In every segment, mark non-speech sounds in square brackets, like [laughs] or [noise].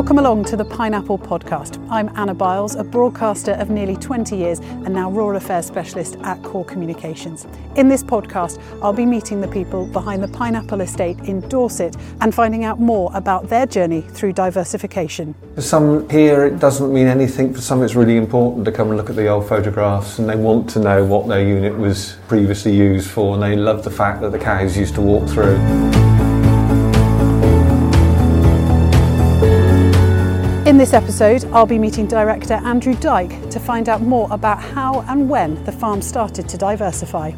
Welcome along to the Pineapple Podcast. I'm Anna Biles, a broadcaster of nearly 20 years and now Rural Affairs Specialist at Core Communications. In this podcast, I'll be meeting the people behind the Pineapple Estate in Dorset and finding out more about their journey through diversification. For some here, it doesn't mean anything. For some, it's really important to come and look at the old photographs and they want to know what their unit was previously used for and they love the fact that the cows used to walk through. This episode, I'll be meeting director Andrew Dyke to find out more about how and when the farm started to diversify.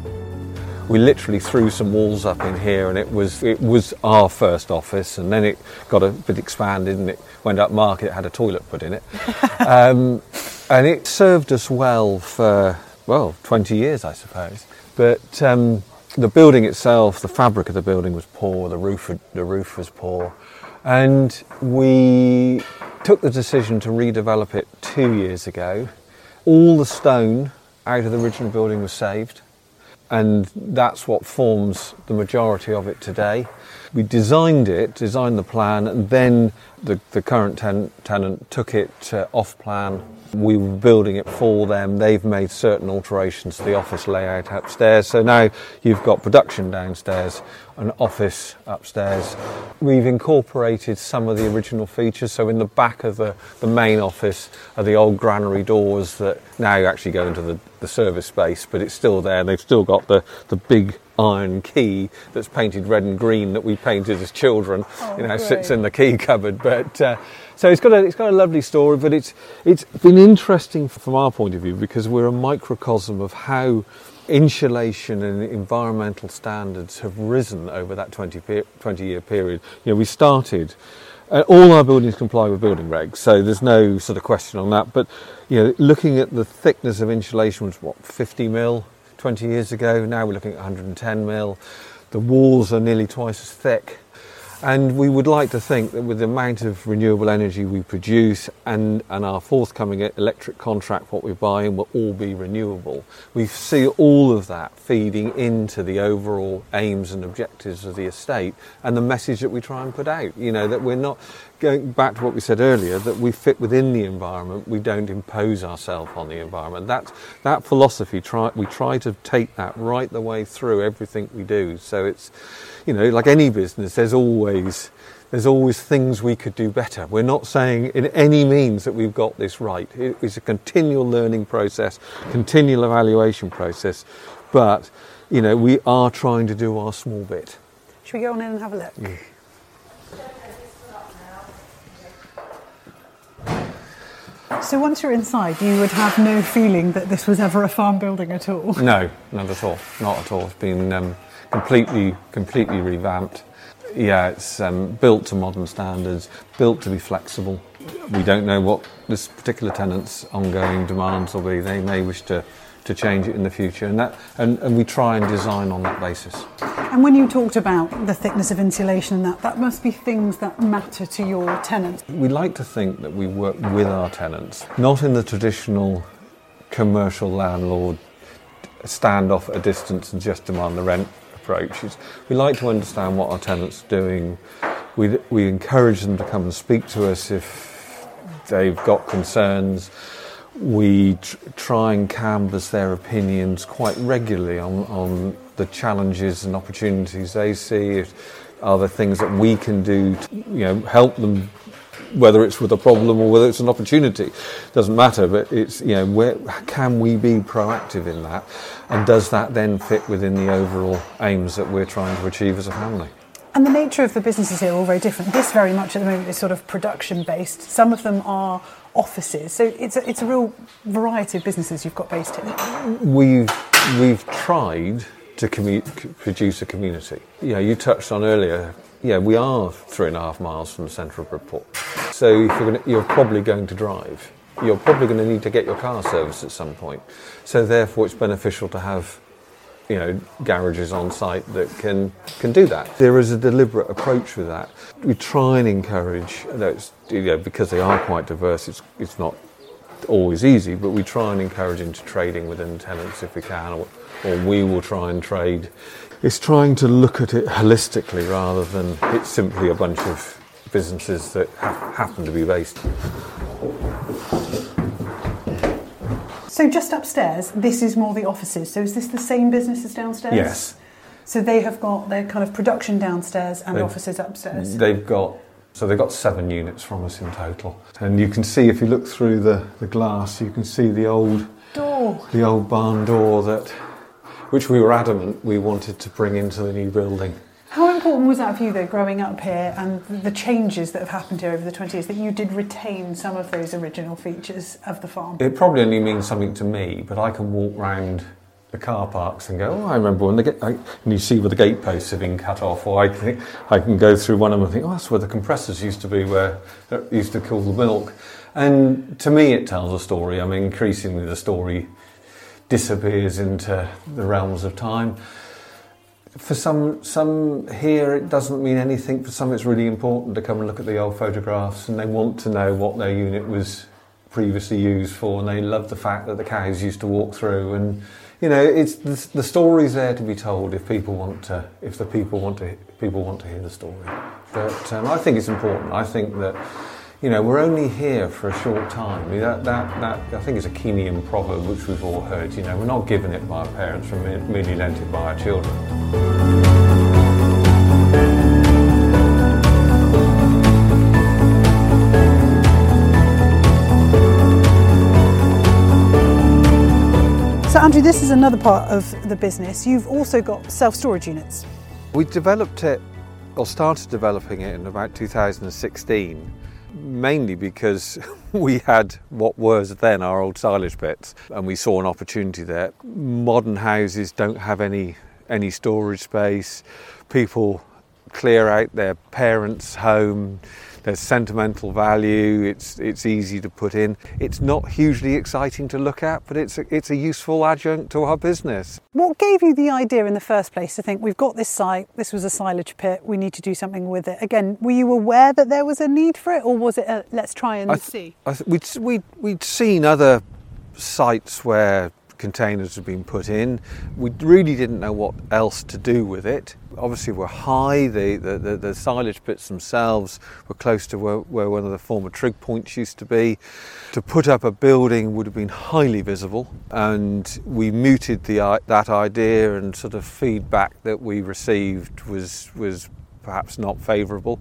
We literally threw some walls up in here, and it was it was our first office, and then it got a bit expanded, and it went up market. It had a toilet put in it, [laughs] um, and it served us well for well 20 years, I suppose. But um, the building itself, the fabric of the building was poor. The roof the roof was poor, and we took the decision to redevelop it two years ago. All the stone out of the original building was saved, and that's what forms the majority of it today. We designed it, designed the plan, and then the, the current ten, tenant took it uh, off plan we were building it for them. They've made certain alterations to the office layout upstairs. So now you've got production downstairs, an office upstairs. We've incorporated some of the original features. So in the back of the, the main office are the old granary doors that now actually go into the, the service space, but it's still there. They've still got the, the big iron key that's painted red and green that we painted as children. Oh, you know, great. sits in the key cupboard. But uh, so it's got a it's got a lovely story, but it's it's been interesting from our point of view because we're a microcosm of how insulation and environmental standards have risen over that 20, 20 year period. You know, we started. Uh, all our buildings comply with building regs, so there's no sort of question on that. But you know, looking at the thickness of insulation was what 50 mil 20 years ago. Now we're looking at 110 mil. The walls are nearly twice as thick. And we would like to think that with the amount of renewable energy we produce and, and our forthcoming electric contract, what we're buying will all be renewable. We see all of that feeding into the overall aims and objectives of the estate and the message that we try and put out. You know, that we're not going back to what we said earlier, that we fit within the environment, we don't impose ourselves on the environment. That, that philosophy, try, we try to take that right the way through everything we do. So it's, you know, like any business, there's always there's always things we could do better. We're not saying in any means that we've got this right. It's a continual learning process, continual evaluation process, but you know, we are trying to do our small bit. Should we go on in and have a look? Yeah. So once you're inside, you would have no feeling that this was ever a farm building at all. No, not at all. Not at all. It's been um, completely, completely revamped. Yeah, it's um, built to modern standards, built to be flexible. We don't know what this particular tenant's ongoing demands will be. They may wish to, to change it in the future, and, that, and, and we try and design on that basis. And when you talked about the thickness of insulation and that, that must be things that matter to your tenants. We like to think that we work with our tenants, not in the traditional commercial landlord stand off at a distance and just demand the rent approach is we like to understand what our tenants are doing. We, we encourage them to come and speak to us if they've got concerns. We tr- try and canvass their opinions quite regularly on, on the challenges and opportunities they see. If, are there things that we can do to you know, help them whether it's with a problem or whether it's an opportunity doesn't matter but it's you know where can we be proactive in that and does that then fit within the overall aims that we're trying to achieve as a family and the nature of the businesses here are all very different. This very much at the moment is sort of production based. Some of them are offices. So it's a, it's a real variety of businesses you've got based here. We've, we've tried to commu- produce a community. Yeah, you touched on earlier yeah, we are three and a half miles from the centre of Bridport. So you're, gonna, you're probably going to drive. You're probably going to need to get your car serviced at some point. So therefore, it's beneficial to have you know garages on site that can can do that. There is a deliberate approach with that. We try and encourage. You know, because they are quite diverse. It's it's not always easy, but we try and encourage into trading within tenants if we can, or, or we will try and trade it's trying to look at it holistically rather than it's simply a bunch of businesses that ha- happen to be based. So just upstairs, this is more the offices. So is this the same business as downstairs? Yes. So they have got their kind of production downstairs and They've- offices upstairs. They've got so they've got seven units from us in total, and you can see if you look through the, the glass, you can see the old Door. the old barn door that which we were adamant we wanted to bring into the new building. How important was that for you, though, growing up here and the changes that have happened here over the 20 years, that you did retain some of those original features of the farm? It probably only means something to me, but I can walk round the car parks and go, oh, I remember when the gate, I, and you see where the gate posts have been cut off, or I can, I can go through one of them and think, oh, that's where the compressors used to be, where that used to cool the milk. And to me, it tells a story. I mean, increasingly the story disappears into the realms of time. For some, some here, it doesn't mean anything. For some, it's really important to come and look at the old photographs, and they want to know what their unit was previously used for, and they love the fact that the cows used to walk through. And you know, it's the, the story's there to be told if people want to, if the people want to, people want to hear the story. But um, I think it's important. I think that you know we're only here for a short time. I mean, That, that, that I think is a Kenyan proverb which we've all heard. You know, we're not given it by our parents, we're merely lent it by our children. So, Andrew, this is another part of the business. You've also got self storage units. We developed it, or started developing it in about 2016, mainly because [laughs] we had what was then our old silage pits, and we saw an opportunity there. Modern houses don't have any any storage space. People clear out their parents' home. There's sentimental value. It's it's easy to put in. It's not hugely exciting to look at, but it's a, it's a useful adjunct to our business. What gave you the idea in the first place to think we've got this site, this was a silage pit, we need to do something with it? Again, were you aware that there was a need for it, or was it a let's try and th- see? I th- we'd, we'd, we'd seen other sites where containers had been put in. We really didn't know what else to do with it. Obviously, we're high. The, the, the, the silage pits themselves were close to where, where one of the former trig points used to be. To put up a building would have been highly visible, and we mooted the, uh, that idea, and sort of feedback that we received was was perhaps not favourable.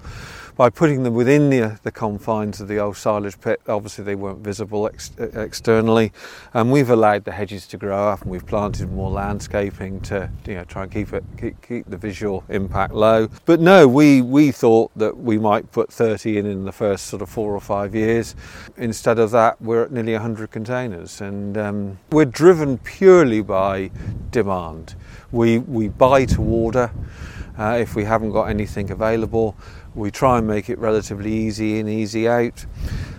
By putting them within the, the confines of the old silage pit, obviously they weren't visible ex- externally, and we've allowed the hedges to grow up, and we've planted more landscaping to you know try and keep it keep, keep the visual impact low. But no, we we thought that we might put 30 in in the first sort of four or five years. Instead of that, we're at nearly 100 containers, and um, we're driven purely by demand. We we buy to order. Uh, if we haven't got anything available, we try and make it relatively easy in, easy out.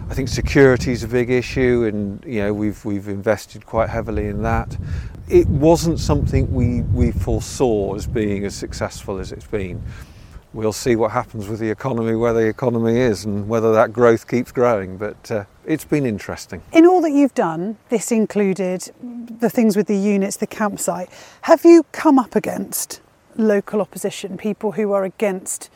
I think security is a big issue, and you know we've we've invested quite heavily in that. It wasn't something we we foresaw as being as successful as it's been. We'll see what happens with the economy, where the economy is, and whether that growth keeps growing. But uh, it's been interesting. In all that you've done, this included the things with the units, the campsite. Have you come up against local opposition, people who are against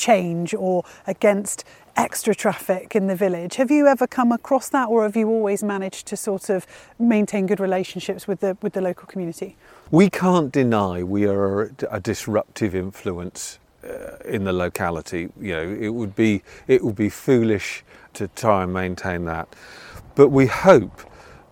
change or against extra traffic in the village? Have you ever come across that, or have you always managed to sort of maintain good relationships with the with the local community? We can't deny we are a disruptive influence uh, in the locality. You know, it would be it would be foolish to try and maintain that. But we hope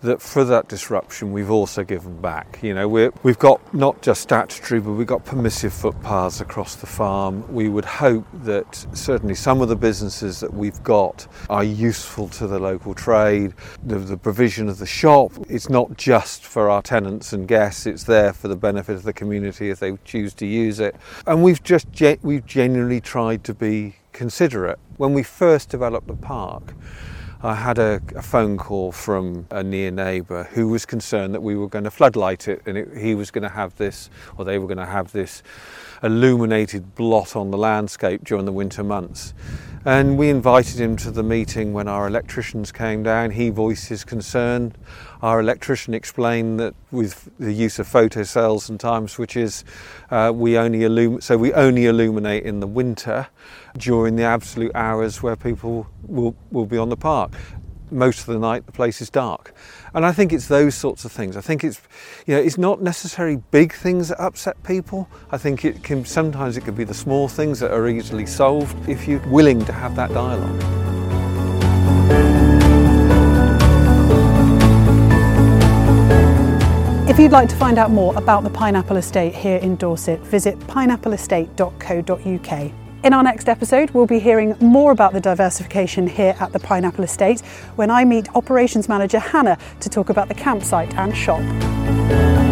that for that disruption we've also given back. You know, we're, we've got not just statutory, but we've got permissive footpaths across the farm. We would hope that certainly some of the businesses that we've got are useful to the local trade. The, the provision of the shop, it's not just for our tenants and guests, it's there for the benefit of the community if they choose to use it. And we've just, we've genuinely tried to be considerate. When we first developed the park, I had a, a, phone call from a near neighbour who was concerned that we were going to floodlight it and it, he was going to have this, or they were going to have this illuminated blot on the landscape during the winter months. And we invited him to the meeting when our electricians came down. He voiced his concern. Our electrician explained that with the use of photocells and time switches, uh, we only illum- so we only illuminate in the winter during the absolute hours where people will, will be on the park most of the night the place is dark. And I think it's those sorts of things. I think it's you know, it's not necessarily big things that upset people. I think it can sometimes it can be the small things that are easily solved if you're willing to have that dialogue. If you'd like to find out more about the Pineapple Estate here in Dorset, visit pineappleestate.co.uk. In our next episode, we'll be hearing more about the diversification here at the Pineapple Estate when I meet Operations Manager Hannah to talk about the campsite and shop.